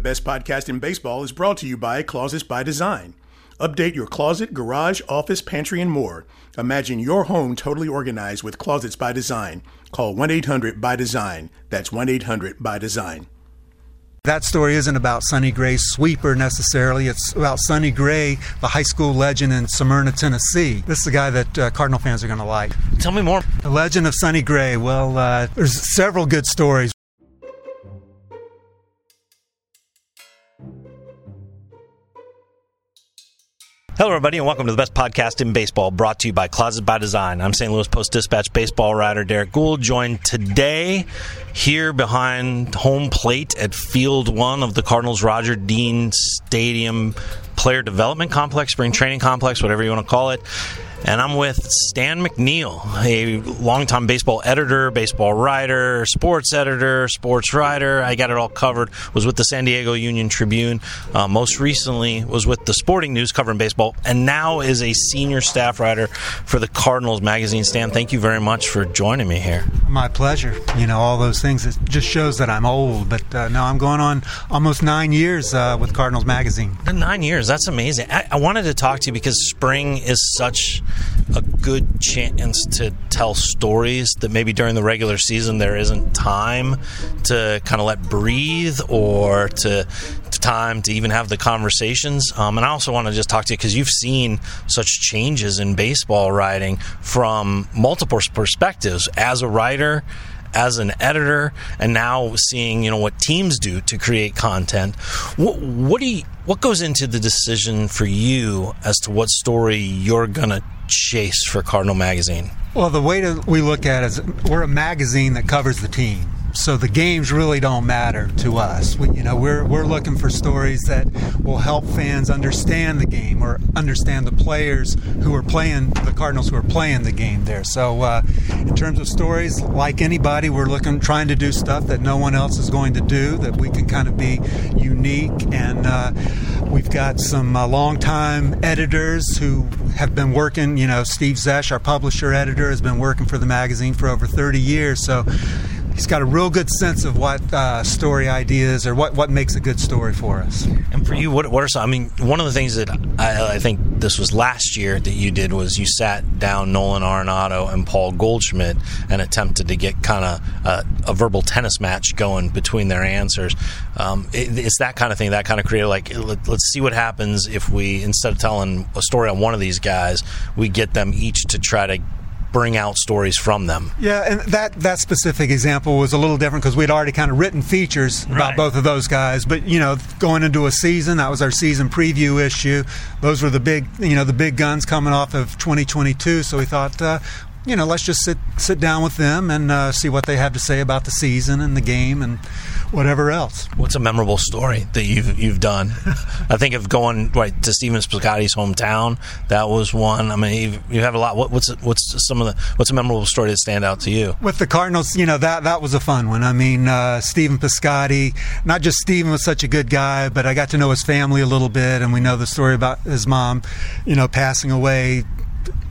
The best podcast in baseball is brought to you by Closets by Design. Update your closet, garage, office, pantry, and more. Imagine your home totally organized with Closets by Design. Call 1 800 by Design. That's 1 800 by Design. That story isn't about Sonny Gray's sweeper necessarily. It's about Sonny Gray, the high school legend in Smyrna, Tennessee. This is a guy that uh, Cardinal fans are going to like. Tell me more. The legend of Sonny Gray. Well, uh, there's several good stories. Hello, everybody, and welcome to the best podcast in baseball, brought to you by Closet by Design. I'm St. Louis Post Dispatch baseball writer Derrick Goold, joined today here behind home plate at Field One of the Cardinals Roger Dean Stadium Player Development Complex, Spring Training Complex, whatever you want to call it and I'm with Stan McNeal, a longtime baseball editor, baseball writer, sports editor, sports writer. I got it all covered. Was with the San Diego Union Tribune. Uh, most recently was with the Sporting News covering baseball, and now is a senior staff writer for the Cardinals magazine. Stan, thank you very much for joining me here. My pleasure. You know, all those things. It just shows that I'm old, but uh, no, I'm going on almost nine years uh, with Cardinals magazine. Nine years. That's amazing. I, I wanted to talk to you because spring is such a good chance to tell stories that maybe during the regular season there isn't time to kind of let breathe or to, to time to even have the conversations. Um, and I also want to just talk to you because you've seen such changes in baseball writing from multiple perspectives as a writer as an editor and now seeing you know what teams do to create content what, what do you what goes into the decision for you as to what story you're gonna chase for cardinal magazine? Well the way to, we look at it is we're a magazine that covers the team so the games really don't matter to us. We, you know, we're we're looking for stories that will help fans understand the game or understand the players who are playing the Cardinals who are playing the game there. So uh, in terms of stories, like anybody, we're looking trying to do stuff that no one else is going to do that we can kind of be unique and uh, we've got some uh, longtime editors who have been working. You know, Steve Zesh, our publisher editor, has been working for the magazine for over 30 years. So he's got a real good sense of what uh, story ideas or what, what makes a good story for us. And for you, what, what are some? I mean, one of the things that I, I, think this was last year that you did was you sat down Nolan Arenado and Paul Goldschmidt and attempted to get kind of a, a, verbal tennis match going between their answers. Um, it, it's that kind of thing, that kind of creative. Like, let, let's see what happens if we, instead of telling a story on one of these guys, we get them each to try to bring out stories from them. Yeah, and that that specific example was a little different because we'd already kind of written features about right. both of those guys. But you know, going into a season, that was our season preview issue. Those were the big, you know, the big guns coming off of 2022. So we thought, uh, you know, let's just sit sit down with them and uh, see what they have to say about the season and the game and whatever else. What's a memorable story that you've you've done? I think of going right to Stephen Piscotty's hometown. That was one. I mean, you, you have a lot. What, what's what's some of the what's a memorable story that stand out to you? With the Cardinals, you know that that was a fun one. I mean, uh, Stephen Piscotty. Not just Stephen was such a good guy, but I got to know his family a little bit, and we know the story about his mom, you know, passing away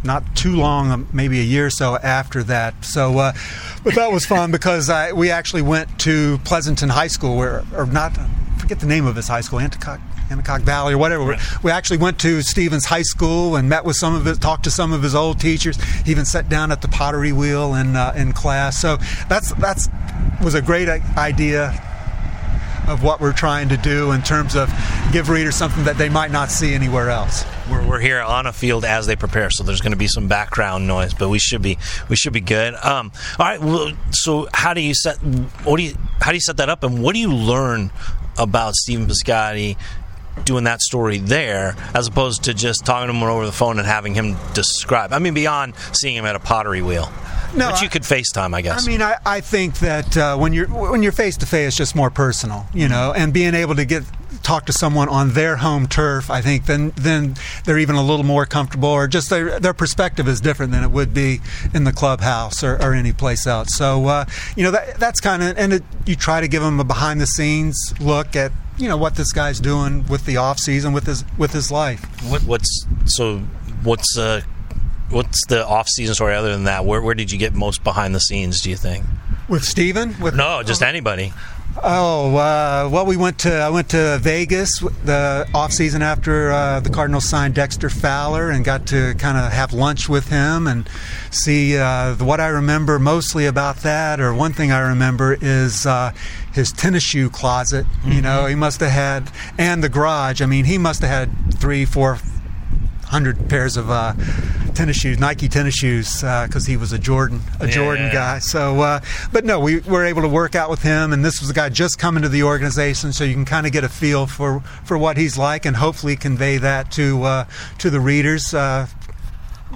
not too long, um, maybe a year or so after that. So, uh, but that was fun because I, we actually went to Pleasanton High School, where, or not, forget the name of his high school, Anticock. Anticock Valley or whatever. Right. We actually went to Stevens High School and met with some of his, talked to some of his old teachers. He even sat down at the pottery wheel in uh, in class. So that's that's was a great idea of what we're trying to do in terms of give readers something that they might not see anywhere else. We're, we're here on a field as they prepare, so there's going to be some background noise, but we should be we should be good. Um, all right. Well, so how do you set what do you how do you set that up, and what do you learn about Stephen Piscotty doing that story there as opposed to just talking to him over the phone and having him describe. I mean, beyond seeing him at a pottery wheel. No, but you could FaceTime, I guess. I mean, I, I think that uh, when you're when you're face to face, it's just more personal, you know, and being able to get talk to someone on their home turf, I think then then they're even a little more comfortable, or just their their perspective is different than it would be in the clubhouse or, or any place else. So uh, you know that that's kind of and it, you try to give them a behind the scenes look at you know what this guy's doing with the off season with his with his life. What, what's so what's uh, what's the off season story other than that? Where where did you get most behind the scenes? Do you think with Steven? With no, just anybody. Oh uh, well, we went to I went to Vegas the off season after uh, the Cardinals signed Dexter Fowler and got to kind of have lunch with him and see uh, what I remember mostly about that, or one thing I remember is uh, his tennis shoe closet. Mm-hmm. You know, he must have had and the garage. I mean, he must have had three, four hundred pairs of uh, tennis shoes, Nike tennis shoes, because uh, he was a Jordan, a yeah, Jordan yeah. guy. So, uh, but no, we were able to work out with him, and this was a guy just coming to the organization, so you can kind of get a feel for for what he's like, and hopefully convey that to uh, to the readers uh,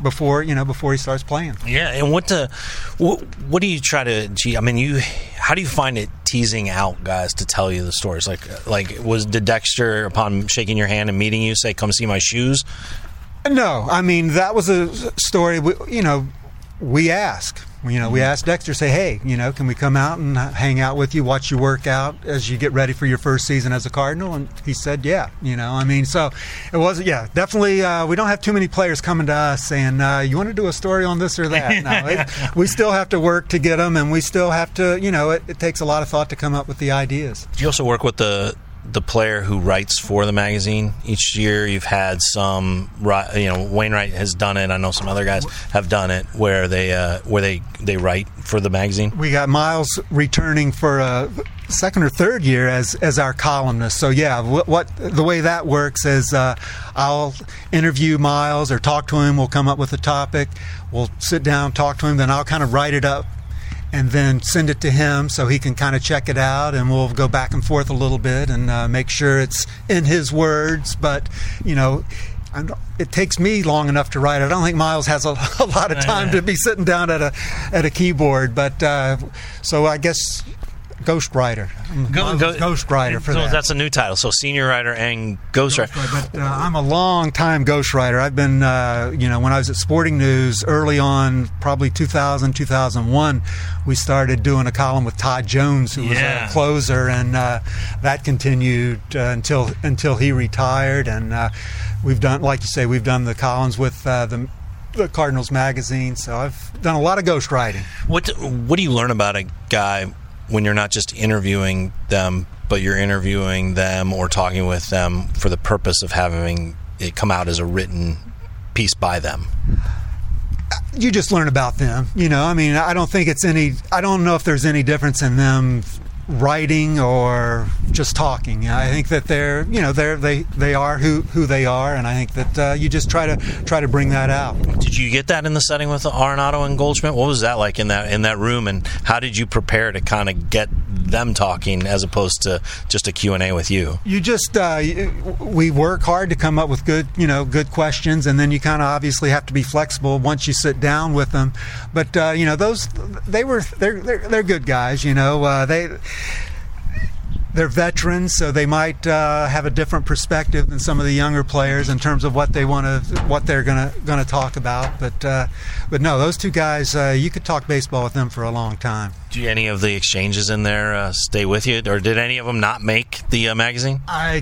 before you know before he starts playing. Yeah, and what to what, what do you try to? Gee, I mean, you how do you find it teasing out guys to tell you the stories? Like like was did Dexter upon shaking your hand and meeting you say, "Come see my shoes"? No, I mean that was a story. We, you know, we ask. You know, we mm-hmm. asked Dexter, say, hey, you know, can we come out and hang out with you, watch you work out as you get ready for your first season as a Cardinal? And he said, yeah. You know, I mean, so it was, yeah, definitely. Uh, we don't have too many players coming to us saying, uh, you want to do a story on this or that. No, it, we still have to work to get them, and we still have to, you know, it, it takes a lot of thought to come up with the ideas. Do you also work with the the player who writes for the magazine each year. You've had some, you know, Wainwright has done it. I know some other guys have done it where they uh, where they they write for the magazine. We got Miles returning for a second or third year as as our columnist. So yeah, what, what the way that works is uh, I'll interview Miles or talk to him. We'll come up with a topic. We'll sit down, talk to him. Then I'll kind of write it up and then send it to him so he can kind of check it out and we'll go back and forth a little bit and uh, make sure it's in his words but you know it takes me long enough to write. I don't think Miles has a, a lot of time to be sitting down at a at a keyboard. But uh, so I guess ghostwriter. Go, go, ghostwriter for so that. That's a new title. So senior writer and ghostwriter. Ghost but uh, I'm a long time Ghost ghostwriter. I've been, uh, you know, when I was at Sporting News early on, probably 2000, 2001, we started doing a column with Todd Jones, who was yeah. a closer, and uh, that continued uh, until until he retired. And uh, we've done, like you say, we've done the columns with uh, the the Cardinals magazine. So I've done a lot of ghost ghostwriting. What What do you learn about a guy when you're not just interviewing them, but you're interviewing them or talking with them for the purpose of having it come out as a written piece by them? You just learn about them. You know, I mean, I don't think it's any, I don't know if there's any difference in them writing or just talking. I think that they're, you know, they're they they are who who they are, and I think that uh, you just try to try to bring that out. Did you get that in the setting with Arenado and Goldschmidt? What was that like in that in that room, and how did you prepare to kind of get them talking as opposed to just a Q and A with you? You just uh, we work hard to come up with good, you know, good questions, and then you kind of obviously have to be flexible once you sit down with them. But uh, you know, those they were they're they're, they're good guys. You know, uh, they they're veterans, so they might uh, have a different perspective than some of the younger players in terms of what they want to, what they're gonna gonna talk about. But uh, but no, those two guys, uh, you could talk baseball with them for a long time. Do any of the exchanges in there uh, stay with you, or did any of them not make the uh, magazine? I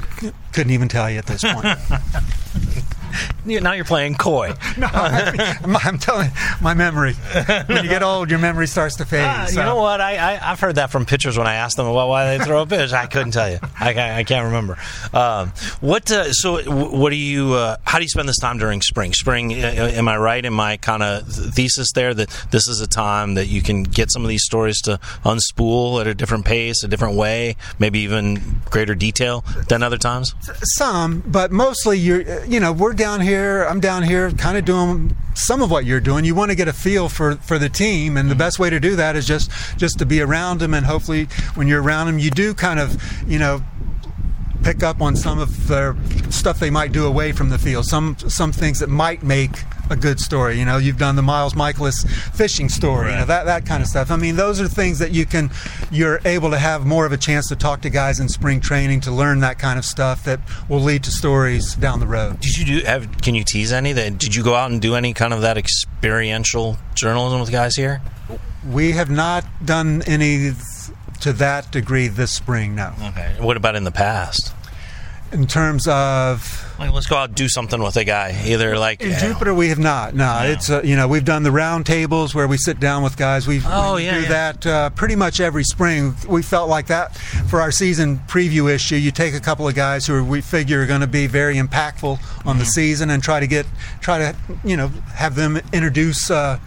couldn't even tell you at this point. now you're playing coy. no, I'm, I'm, telling you, my memory. When you get old, your memory starts to fade. Uh, so. You know what? I, I have heard that from pitchers when I asked them about why they throw a pitch. I couldn't tell you. I, I can't remember. Um, what? Uh, so what do you? Uh, how do you spend this time during spring? Spring? Uh, uh, am I right in my kind of thesis there that this is a time that you can get some of these stories to unspool at a different pace, a different way, maybe even greater detail than other times? Some, but mostly you're. You know, we're down here. I'm down here, kind of doing some of what you're doing. You want to get a feel for for the team, and the mm-hmm. best way to do that is just just to be around them. And hopefully, when you're around them, you do kind of you know pick up on some of the stuff they might do away from the field. Some some things that might make a good story. You know, you've done the Miles Mikolas fishing story, right. you know, that that kind of stuff. I mean, those are things that you can you're able to have more of a chance to talk to guys in spring training to learn that kind of stuff that will lead to stories down the road. Did you do? Have, can you tease any that? Did you go out and do any kind of that experiential journalism with guys here? We have not done any to that degree this spring. No. Okay. What about in the past? In terms of like let's go out and do something with a guy. Either like in Jupiter we have not. No, no. it's uh, you know we've done the round tables where we sit down with guys. We've oh, we yeah, do yeah. that uh, pretty much every spring. We felt like that for our season preview issue. You take a couple of guys who we figure are going to be very impactful on mm-hmm. the season and try to get try to you know have them introduce uh,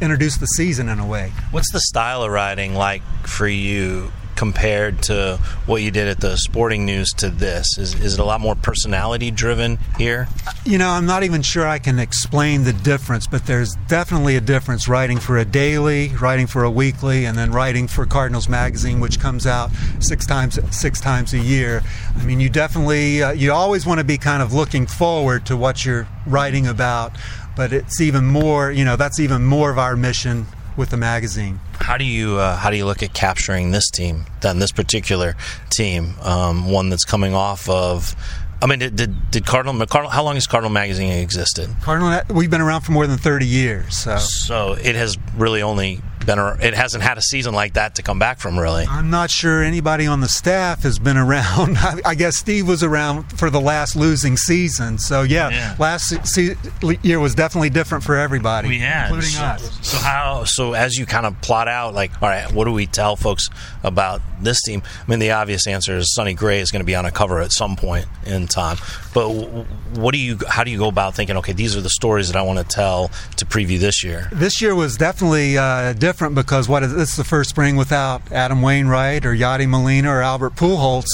introduce the season in a way. What's the style of riding like for you compared to what you did at the Sporting News to this? Is, is it a lot more personality driven here? You know, I'm not even sure I can explain the difference, but there's definitely a difference writing for a daily, writing for a weekly, and then writing for Cardinals Magazine, which comes out six times six times a year. I mean, you definitely uh, you always want to be kind of looking forward to what you're writing about, but it's even more. You know, that's even more of our mission with the magazine. How do you uh, how do you look at capturing this team, then this particular team, um, one that's coming off of I mean, did, did, did Cardinal, Cardinal? How long has Cardinal Magazine existed? Cardinal, we've been around for more than thirty years. So, so it has really only been. It hasn't had a season like that to come back from. Really, I'm not sure anybody on the staff has been around. I guess Steve was around for the last losing season. So yeah, yeah. last se- year was definitely different for everybody, we had, including so, us. So how? So as you kind of plot out, like, all right, what do we tell folks about this team? I mean, the obvious answer is Sonny Gray is going to be on a cover at some point in time. But what do you? How do you go about thinking? Okay, these are the stories that I want to tell to preview this year. This year was definitely uh, different because what is this is the first spring without Adam Wainwright or Yadi Molina or Albert Pujols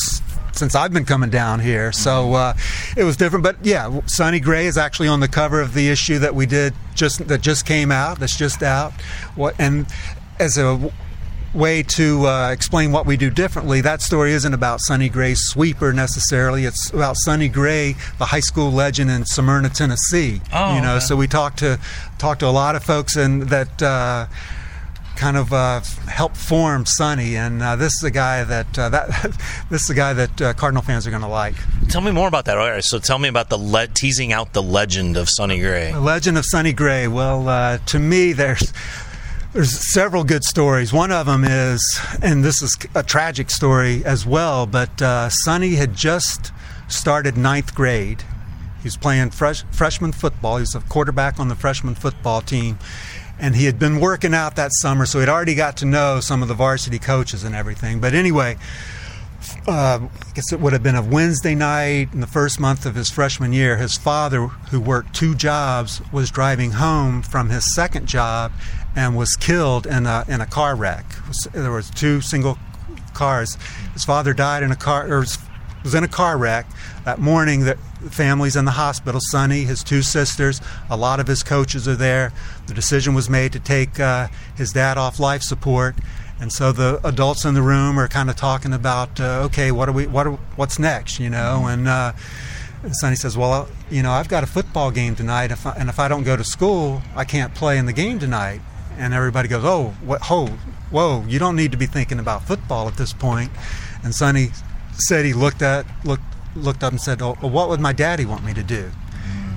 since I've been coming down here. So uh, it was different. But yeah, Sonny Gray is actually on the cover of the issue that we did just that just came out. That's just out. What and as a way to uh, explain what we do differently. That story isn't about Sonny Gray's sweeper necessarily. It's about Sonny Gray, the high school legend in Smyrna, Tennessee. Oh, you know, okay. so we talked to talked to a lot of folks and that. Uh, kind of uh, helped form Sonny, and uh, this is a guy that uh, that this is a guy that uh, Cardinal fans are going to like. Tell me more about that. All right, so tell me about the le- teasing out the legend of Sonny Gray. The legend of Sonny Gray. Well, uh, to me, there's there's several good stories. One of them is, and this is a tragic story as well, but uh, Sonny had just started ninth grade. He was playing fresh, freshman football. He was a quarterback on the freshman football team. And he had been working out that summer, so he'd already got to know some of the varsity coaches and everything. But anyway, uh, I guess it would have been a Wednesday night in the first month of his freshman year. His father, who worked two jobs, was driving home from his second job and was killed in a, in a car wreck. There was two single cars. His father died in a car, or was in a car wreck. That morning, the family's in the hospital. Sonny, his two sisters, a lot of his coaches are there. The decision was made to take uh, his dad off life support. And so the adults in the room are kind of talking about, uh, okay, what are we, what are, what's next, you know? And uh, Sonny says, well, you know, I've got a football game tonight, if I, and if I don't go to school, I can't play in the game tonight and everybody goes, "Oh, what? Oh, whoa! You don't need to be thinking about football at this point." And Sonny said he looked at looked looked up and said, "Oh, what would my daddy want me to do?"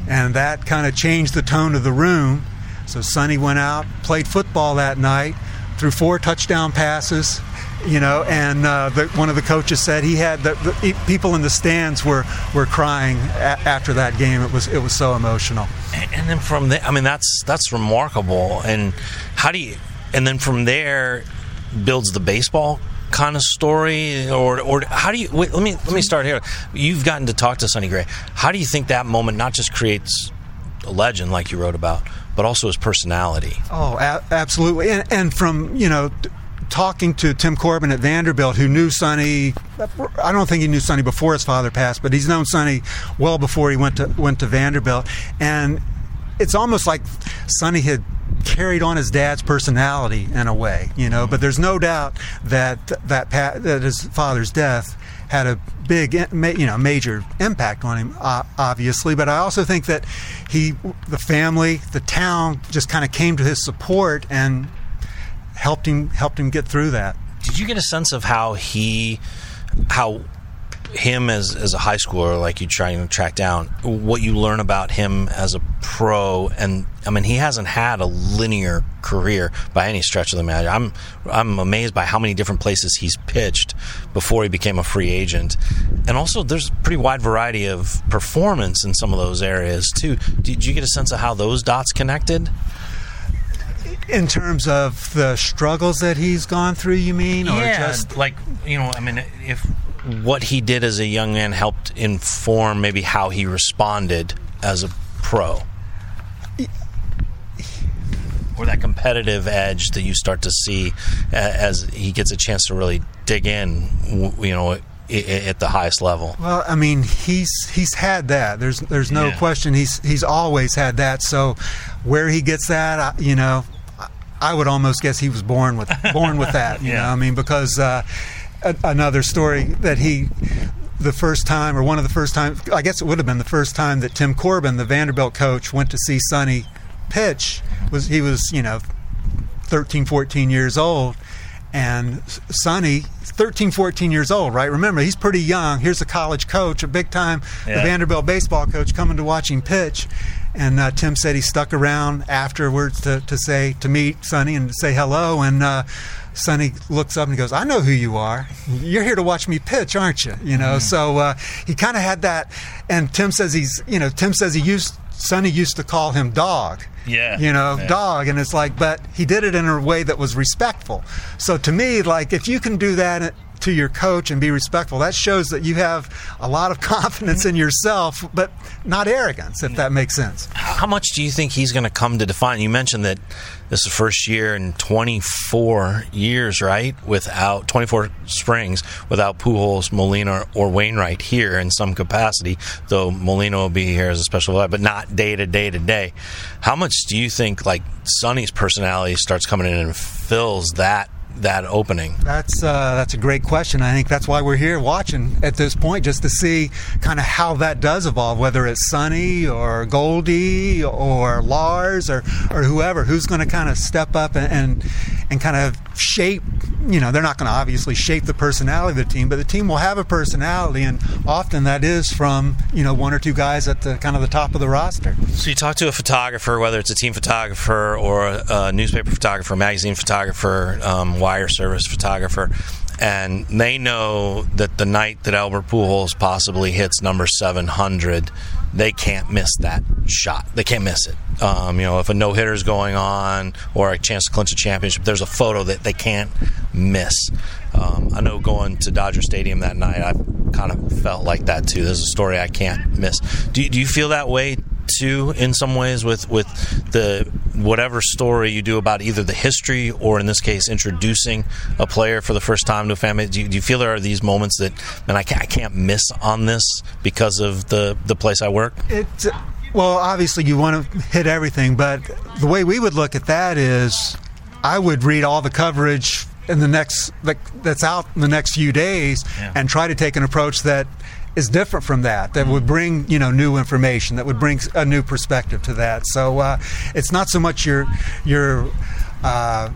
And that kind of changed the tone of the room. So Sonny went out, played football that night, threw four touchdown passes. You know, and uh, the, one of the coaches said he had the, the people in the stands were were crying a- after that game. It was it was so emotional. And, and then from there, I mean, that's that's remarkable. And how do you? And then from there, builds the baseball kind of story, or or how do you? Wait, let me let me start here. You've gotten to talk to Sonny Gray. How do you think that moment not just creates a legend like you wrote about, but also his personality? Oh, a- absolutely. And, and from you know talking to Tim Corbin at Vanderbilt, who knew Sonny. I don't think he knew Sonny before his father passed, but he's known Sonny well before he went to went to Vanderbilt, and it's almost like Sonny had carried on his dad's personality in a way, you know. But there's no doubt that that that his father's death had a big, you know, major impact on him, obviously. But I also think that he, the family, the town, just kind of came to his support and helped him helped him get through that. Did you get a sense of how he, how him as as a high schooler, like you trying to track down, what you learn about him as a pro, and I mean, he hasn't had a linear career by any stretch of the imagination. I'm I'm amazed by how many different places he's pitched before he became a free agent, and also there's a pretty wide variety of performance in some of those areas too. Did you get a sense of how those dots connected? In terms of the struggles that he's gone through, you mean, or yeah, just like you know, I mean, if what he did as a young man helped inform maybe how he responded as a pro or that competitive edge that you start to see as he gets a chance to really dig in you know at the highest level. Well, I mean, he's he's had that. There's there's no yeah. question. He's he's always had that. So, where he gets that, you know, I would almost guess he was born with born with that. You yeah. know, I mean, because uh, another story that he the first time or one of the first times I guess it would have been the first time that Tim Corbin, the Vanderbilt coach, went to see Sonny pitch was he was you know 13 14 years old and Sonny 13 14 years old right remember he's pretty young here's a college coach a big time yeah. the Vanderbilt baseball coach coming to watch him pitch and uh, Tim said he stuck around afterwards to, to say to meet Sonny and to say hello and uh, Sonny looks up and he goes, "I know who you are. You're here to watch me pitch, aren't you?" You know. Mm. So uh, he kind of had that. And Tim says he's, you know, Tim says he used Sonny used to call him dog. Yeah. You know, yeah. dog. And it's like, but he did it in a way that was respectful. So to me, like, if you can do that to your coach and be respectful, that shows that you have a lot of confidence in yourself, but not arrogance, if that makes sense. How much do you think he's going to come to define? You mentioned that this is the first year in 24 years, right? Without 24 springs without Pujols, Molina, or Wainwright here in some capacity. Though Molina will be here as a special guy, but not day to day to day. How much do you think like Sonny's personality starts coming in and fills that that opening? That's uh, that's a great question. I think that's why we're here watching at this point, just to see kind of how that does evolve. Whether it's Sonny or Goldie or Lars or or whoever, who's going to kind of step up and, and and kind of shape. You know, they're not going to obviously shape the personality of the team, but the team will have a personality, and often that is from you know one or two guys at the kind of the top of the roster. So you talk to a photographer, whether it's a team photographer or a, newspaper photographer, magazine photographer. Um, wire service photographer, and they know that the night that Albert Pujols possibly hits number 700, they can't miss that shot. They can't miss it. Um, you know, if a no hitter is going on or a chance to clinch a championship, there's a photo that they can't miss. Um, I know going to Dodger Stadium that night, I kind of felt like that too. There's a story I can't miss. Do, do you feel that way too in some ways with with the whatever story you do about either the history or in this case introducing a player for the first time to a family do you, do you feel there are these moments that man I can't, I can't miss on this because of the the place I work it well obviously you want to hit everything but the way we would look at that is I would read all the coverage in the next like that's out in the next few days yeah. and try to take an approach that is different from that. That would bring you know new information. That would bring a new perspective to that. So uh, it's not so much you're you're uh,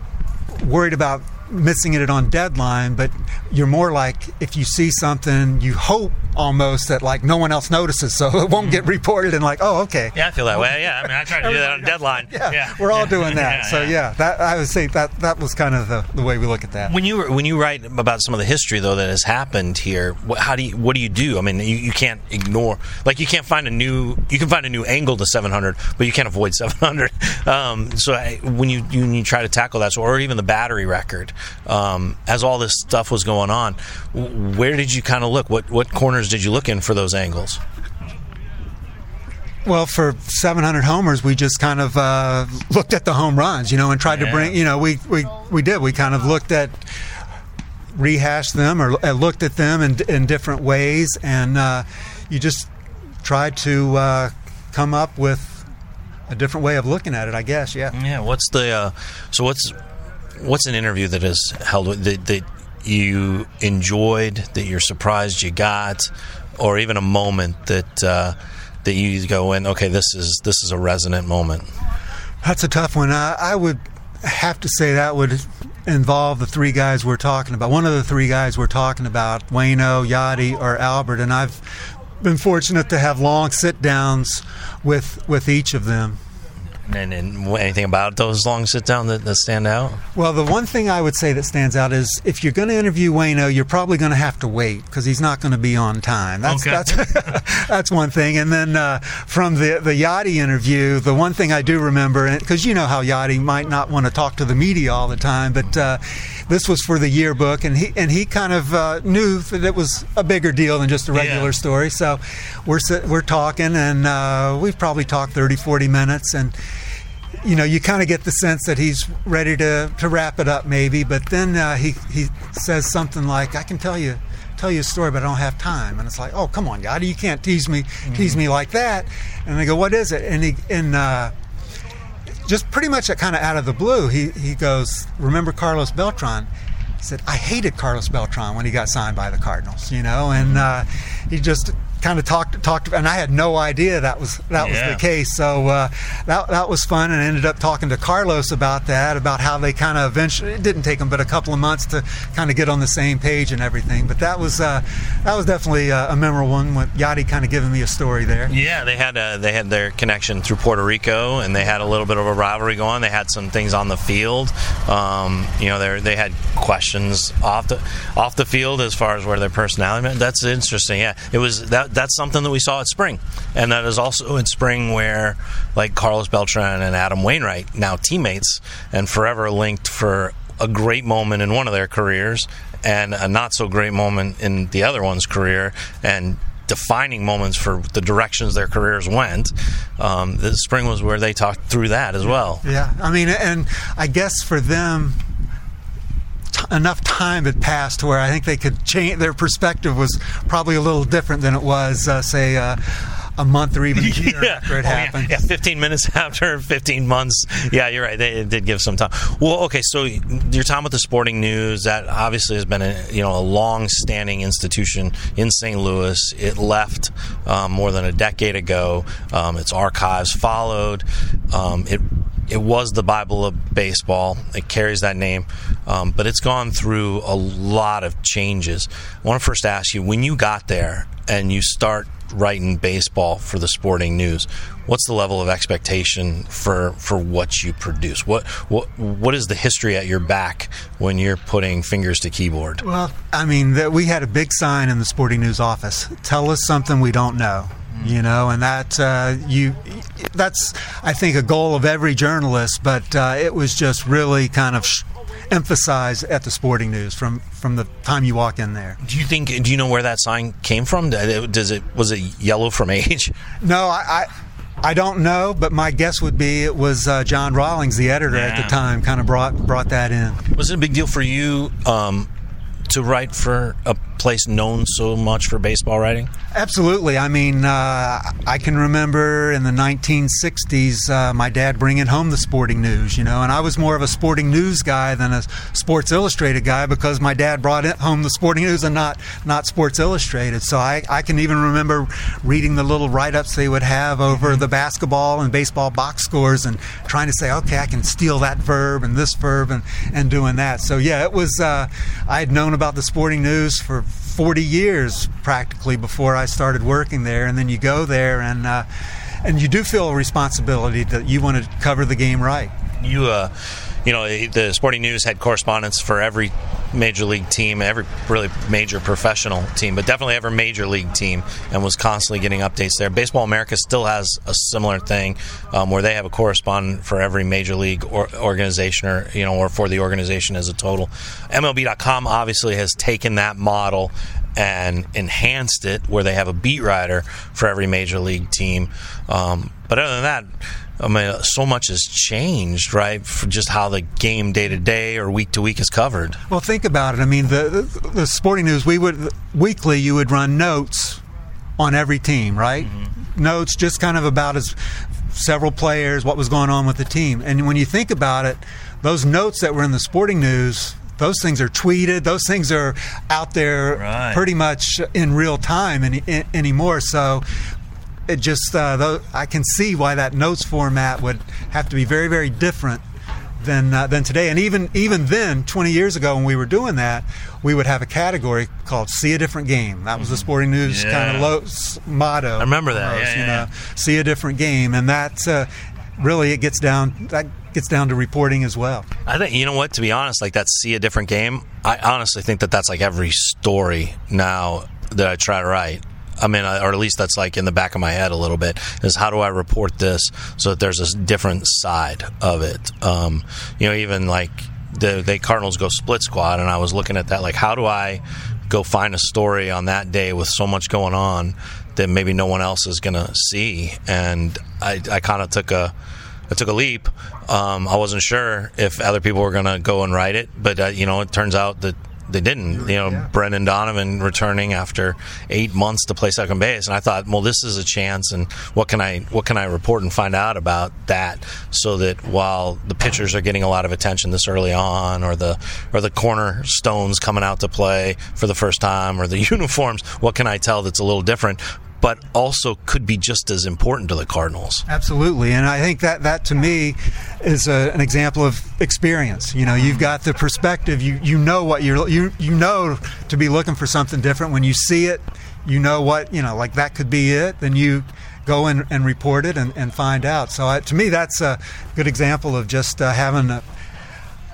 worried about missing it on deadline, but you're more like if you see something, you hope almost that like no one else notices, so it won't get reported and like, oh, okay. Yeah, I feel that way. Yeah, I mean, I try to do that on deadline. Yeah, yeah. we're all yeah. doing that. Yeah, so yeah, that I would say that that was kind of the, the way we look at that. When you when you write about some of the history though that has happened here, what, how do you what do you do? I mean, you, you can't ignore like you can't find a new you can find a new angle to 700, but you can't avoid 700. Um, so I, when you when you try to tackle that, so, or even the battery record, um, as all this stuff was going on, where did you kind of look? What what corners did you look in for those angles? Well, for 700 homers, we just kind of uh, looked at the home runs, you know, and tried yeah. to bring, you know, we, we, we did. We kind of looked at, rehashed them or uh, looked at them in, in different ways, and uh, you just tried to uh, come up with a different way of looking at it, I guess. Yeah. Yeah. What's the uh, so what's what's an interview that is held that, that you enjoyed, that you're surprised you got, or even a moment that uh, that you go in, okay, this is this is a resonant moment. That's a tough one. I, I would have to say that would involve the three guys we're talking about. One of the three guys we're talking about, Wayno, Yadi, or Albert, and I've been fortunate to have long sit downs with with each of them. And, and anything about those long sit down that, that stand out? Well, the one thing I would say that stands out is if you're going to interview Wayno, you're probably going to have to wait because he's not going to be on time. That's Okay. that's that's one thing. And then uh, from the the Yadi interview, the one thing I do remember, because you know how Yadi might not want to talk to the media all the time, but uh, this was for the yearbook, and he and he kind of uh, knew that it was a bigger deal than just a regular Yeah. story. So we're we're talking, and uh, we've probably talked 30, 40 minutes, and you know, you kind of get the sense that he's ready to, to wrap it up, maybe. But then uh, he he says something like, "I can tell you tell you a story, but I don't have time." And it's like, "Oh, come on, Yadi, you can't tease me tease me like that." And they go, "What is it?" And he and uh, just pretty much kind of out of the blue, he he goes, "Remember Carlos Beltran?" He said, "I hated Carlos Beltran when he got signed by the Cardinals," you know, and uh, he just kind of talked talked, and I had no idea that was that was the case. So uh, that that was fun, and I ended up talking to Carlos about that, about how they kind of eventually. It didn't take them but a couple of months to kind of get on the same page and everything. But that was uh, that was definitely uh, a memorable one. With Yadi kind of giving me a story there. Yeah, they had a, they had their connection through Puerto Rico, and they had a little bit of a rivalry going. They had some things on the field. Um, you know, they they had questions off the off the field as far as where their personality. went. That's interesting. Yeah, it was that that's something that we saw at spring, and that is also in spring where like Carlos Beltran and Adam Wainwright now teammates and forever linked for a great moment in one of their careers and a not so great moment in the other one's career and defining moments for the directions their careers went. Um, the spring was where they talked through that as well. Yeah, I mean, and I guess for them, enough time had passed where I think they could change. Their perspective was probably a little different than it was, uh, say, uh, a month or even a year after it Oh, yeah. happened. Yeah, 15 minutes after 15 months. Yeah, you're right. They it did give some time. Well, okay, so your time with the Sporting News that obviously has been a you know a long-standing institution in St. Louis. It left um, more than a decade ago. Um, its archives followed. Um, it it was the Bible of baseball. It carries that name, um, but it's gone through a lot of changes. I want to first ask you when you got there and you start writing baseball for the Sporting News. What's the level of expectation for for what you produce? What what what is the history at your back when you're putting fingers to keyboard? Well, I mean, that we had a big sign in the Sporting News office. Tell us something we don't know. You know, and that uh, you, that's I think a goal of every journalist. But uh, it was just really kind of sh- emphasized at the Sporting News from from the time you walk in there. Do you think? Do you know where that sign came from? Does it was it yellow from age? No, I. I I don't know, but my guess would be it was uh, John Rawlings, the editor at the time, kind of brought brought that in. Was it a big deal for you um, to write for a place known so much for baseball writing? Absolutely. I mean, uh, I can remember in the 1960s uh, my dad bringing home the sporting news, you know, and I was more of a sporting news guy than a Sports Illustrated guy because my dad brought it home the sporting news and not not Sports Illustrated. So I, I can even remember reading the little write ups they would have over the basketball and baseball box scores and trying to say, okay, I can steal that verb and this verb and, and doing that. So yeah, it was, uh, I had known about the sporting news for 40 years practically before I started working there, and then you go there and uh, and you do feel a responsibility that you want to cover the game right. You, uh, you know, the Sporting News had correspondents for every major league team, every really major professional team, but definitely every major league team, and was constantly getting updates there. Baseball America still has a similar thing um, where they have a correspondent for every major league or organization, or you know, or for the organization as a total. MLB.com obviously has taken that model and enhanced it where they have a beat writer for every major league team. Um, but other than that, I mean, so much has changed, right? For just how the game day to day or week to week is covered. Well, think about it. I mean, the, the the sporting news we would weekly you would run notes on every team, right? Notes just kind of about as several players, what was going on with the team, and when you think about it, those notes that were in the sporting news. Those things are tweeted. Those things are out there Right. pretty much in real time any, a- anymore. So it just uh, tho- I can see why that notes format would have to be very very different than uh, than today. And even even then, 20 years ago when we were doing that, we would have a category called "See a Different Game." That was the Sporting News Mm-hmm. Yeah. kind of lo- motto. I remember that. almost, Yeah, you yeah, know, see a different game, and that. Uh, really it gets down that gets down to reporting as well. I think you know what. To be honest, like that see a different game. I honestly think that that's like every story now that I try to write. I mean, or at least that's like in the back of my head a little bit is how do I report this so that there's a different side of it. Um, you know, even like the the Cardinals go split squad, and I was looking at that like how do I go find a story on that day with so much going on that maybe no one else is to see, and I, I kind of took a I took a leap. Um, I wasn't sure if other people were to go and write it, but uh, you know, it turns out that they didn't. You know, yeah. Brendan Donovan returning after eight months to play second base, and I thought, well, this is a chance, and what can I what can I report and find out about that, so that while the pitchers are getting a lot of attention this early on, or the or the cornerstones coming out to play for the first time, or the uniforms, what can I tell that's a little different? But also could be just as important to the Cardinals. Absolutely, and I think that that to me is a, an example of experience. You know, you've got the perspective. You you know what you're you you know to be looking for something different when you see it. You know what you know, like that could be it. Then you go and, and report it and, and find out. So I, to me, that's a good example of just uh, having a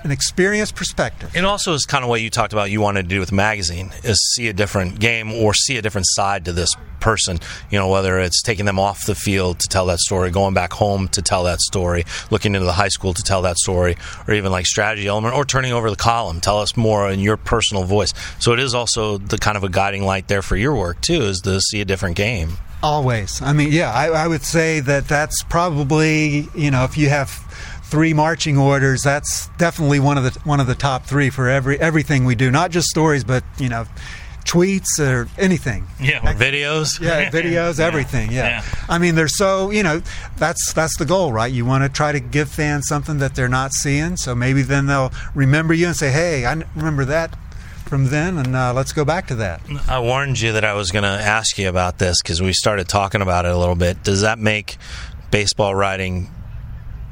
an experienced perspective. And also is kind of what you talked about you wanted to do with the magazine is see a different game or see a different side to this person. You know, whether it's taking them off the field to tell that story, going back home to tell that story, looking into the high school to tell that story, or even like strategy element, or turning over the column, tell us more in your personal voice. So it is also the kind of a guiding light there for your work too, is to see a different game. Always. I mean, yeah, I, I would say that that's probably you know if you have three marching orders, that's definitely one of the one of the top three for every everything we do. Not just stories, but you know, tweets or anything. Yeah, or videos. Yeah, videos, everything. Yeah. yeah. I mean, they're so you know that's that's the goal, right? You want to try to give fans something that they're not seeing, so maybe then they'll remember you and say, "Hey, I remember that." From then, and uh, let's go back to that. I warned you that I was going to ask you about this because we started talking about it a little bit. Does that make baseball writing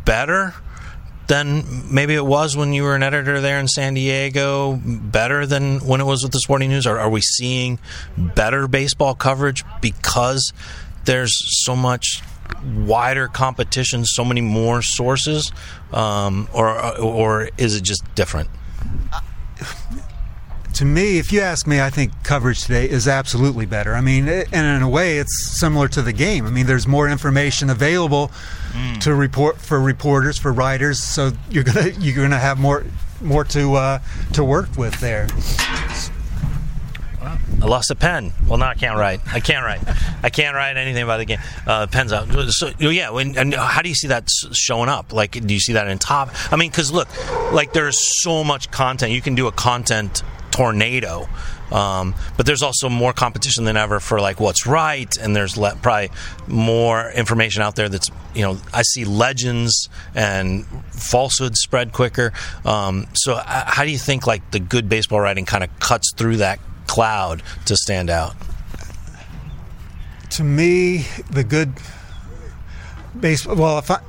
better than maybe it was when you were an editor there in San Diego? Better than when it was with the Sporting News? Or are we seeing better baseball coverage because there's so much wider competition, so many more sources, um, or or is it just different? To me, if you ask me, I think coverage today is absolutely better. I mean, and in a way, it's similar to the game. I mean, there's more information available mm. to report for reporters, for writers, so you're gonna you're gonna have more more to uh, to work with there. I lost a pen. Well, now I can't write. I can't write. I can't write anything about the game. Uh, pen's out. So yeah, when, and how do you see that showing up? Like, do you see that in top? I mean, because look, like there's so much content. You can do a content tornado. Um, but there's also more competition than ever for like what's right, and there's le- probably more information out there that's you know I see legends and falsehoods spread quicker. Um, so uh, how do you think like the good baseball writing kind of cuts through that cloud to stand out? To me, the good baseball. Well, if I,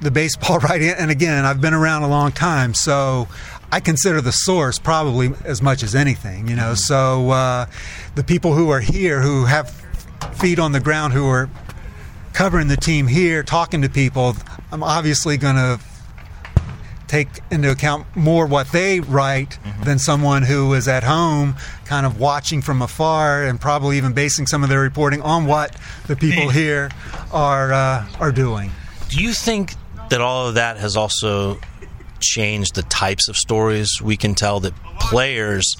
the baseball writing, and again, I've been around a long time, so I consider the source probably as much as anything, you know. So uh, the people who are here, who have feet on the ground, who are covering the team here, talking to people, I'm obviously going to take into account more what they write mm-hmm. than someone who is at home kind of watching from afar and probably even basing some of their reporting on what the people here are uh, are doing. Do you think that all of that has also changed the types of stories we can tell that players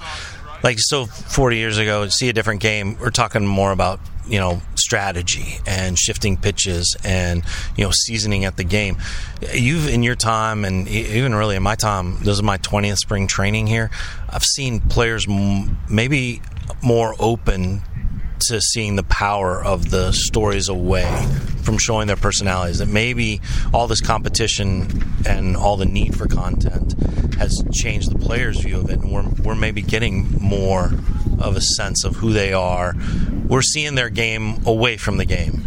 like so 40 years ago see a different game we're talking more about you know strategy and shifting pitches and you know seasoning at the game. You've in your time and even really in my time this is my 20th spring training here i've seen players maybe more open to seeing the power of the stories away from showing their personalities. That maybe all this competition and all the need for content has changed the player's view of it, and we're, we're maybe getting more of a sense of who they are. We're seeing their game away from the game.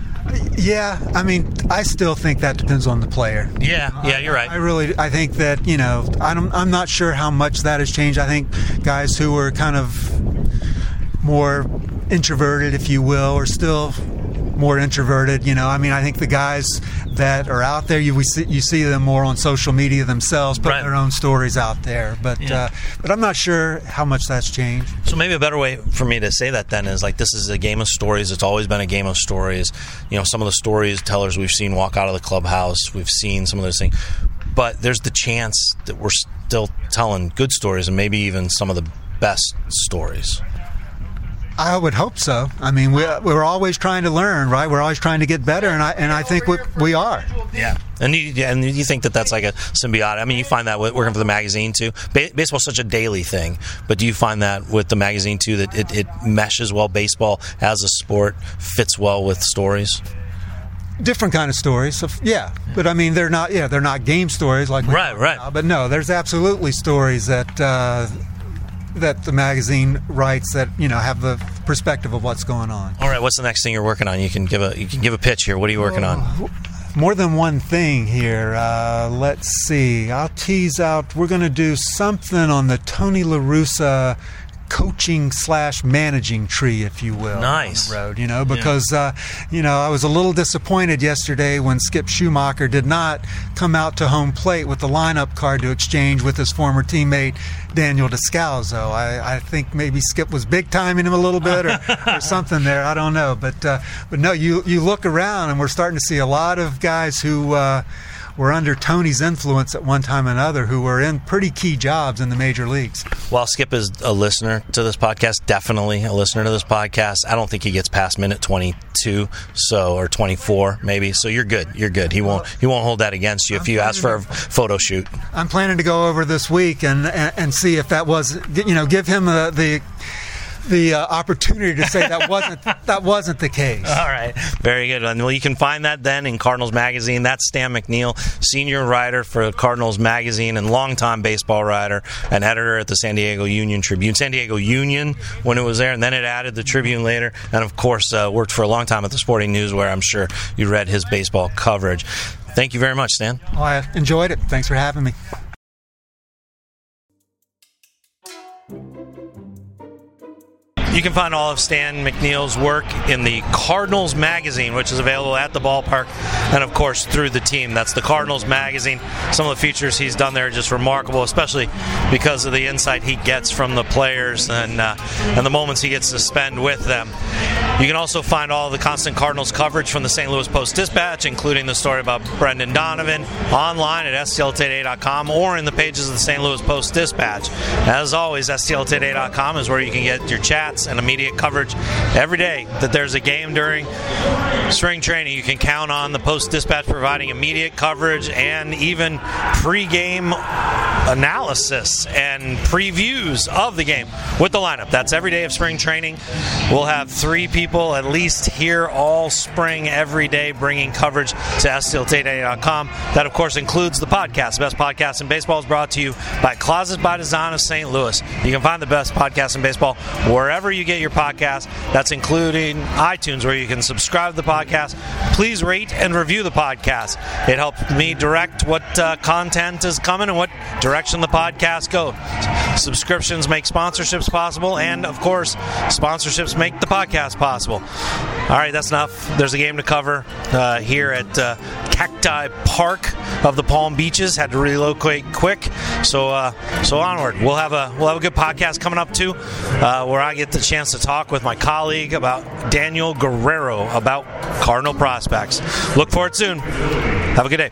Yeah, I mean, I still think that depends on the player. Yeah, yeah, you're right. I, I really, I think that you know, I'm, I'm not sure how much that has changed. I think guys who were kind of more introverted, if you will, or still more introverted. You know, I mean, I think the guys that are out there, you we see, you see them more on social media themselves, putting Right. their own stories out there. But Yeah. uh, but I'm not sure how much that's changed. So maybe a better way for me to say that then is like this is a game of stories. It's always been a game of stories. You know, some of the stories tellers we've seen walk out of the clubhouse. We've seen some of those things, but there's the chance that we're still telling good stories and maybe even some of the best stories. I would hope so. I mean, we're, we're always trying to learn, right? We're always trying to get better, and I and I think we, we are. Yeah, and you yeah, and you think that that's like a symbiotic. I mean, you find that working for the magazine too. Ba- baseball's such a daily thing, but do you find that with the magazine too that it, it meshes well? Baseball as a sport fits well with stories. different kind of stories. So, yeah, but I mean, they're not. Yeah, they're not game stories like Right, right. about, But no, there's absolutely stories that uh, that the magazine writes that you know have the perspective of what's going on. All right, what's the next thing you're working on? You can give a you can give a pitch here. What are you working on? More than one thing here. Uh, let's see. I'll tease out. We're going to do something on the Tony La Russa coaching slash managing tree, if you will. Nice. the road, you know, because uh, you know I was a little disappointed yesterday when Skip Schumaker did not come out to home plate with the lineup card to exchange with his former teammate Daniel Descalso. I, I think maybe Skip was big timing him a little bit or, or something there. I don't know, but uh, but no, you you look around and we're starting to see a lot of guys who. Uh, were under Tony's influence at one time or another, who were in pretty key jobs in the major leagues. While Skip is a listener to this podcast, definitely a listener to this podcast, I don't think he gets past minute 22, so or 24 maybe. So you're good. You're good. He won't he won't hold that against you if you ask for a photo shoot. I'm planning to go over this week and and, and see if that was you know give him uh, the the uh, opportunity to say that wasn't that wasn't the case. All right, very good. And well, you can find that then in Cardinals Magazine. That's Stan McNeal, senior writer for Cardinals Magazine and longtime baseball writer and editor at the San Diego Union Tribune. San Diego Union when it was there, and then it added the Tribune later. And of course, uh, worked for a long time at the Sporting News, where I'm sure you read his baseball coverage. Thank you very much, Stan. Well, I enjoyed it. Thanks for having me. You can find all of Stan McNeal's work in the Cardinals Magazine, which is available at the ballpark and, of course, through the team. That's the Cardinals Magazine. Some of the features he's done there are just remarkable, especially because of the insight he gets from the players and, uh, and the moments he gets to spend with them. You can also find all the constant Cardinals coverage from the St. Louis Post Dispatch, including the story about Brendan Donovan, online at stltoday.com or in the pages of the St. Louis Post Dispatch. As always, stltoday.com is where you can get your chats and immediate coverage every day that there's a game during spring training. You can count on the Post Dispatch providing immediate coverage and even pre-game analysis and previews of the game with the lineup. That's every day of spring training. We'll have three people at least here all spring, every day, bringing coverage to stltoday.com. That, of course, includes the podcast. The best podcast in baseball is brought to you by Closet by Design of St. Louis. You can find the best podcast in baseball wherever you get your podcast. That's including iTunes, where you can subscribe to the podcast. Please rate and review the podcast. It helps me direct what uh, content is coming and what direction the podcast goes. Subscriptions make sponsorships possible, and of course, sponsorships make the podcast possible. All right, that's enough. There's a game to cover uh, here at uh, Cacti Park of the Palm Beaches. Had to relocate quick, so uh, so onward. We'll have a we'll have a good podcast coming up too, uh, where I get the chance to talk with my colleague about Daniel Guerrero about Cardinal prospects. Look for it soon. Have a good day.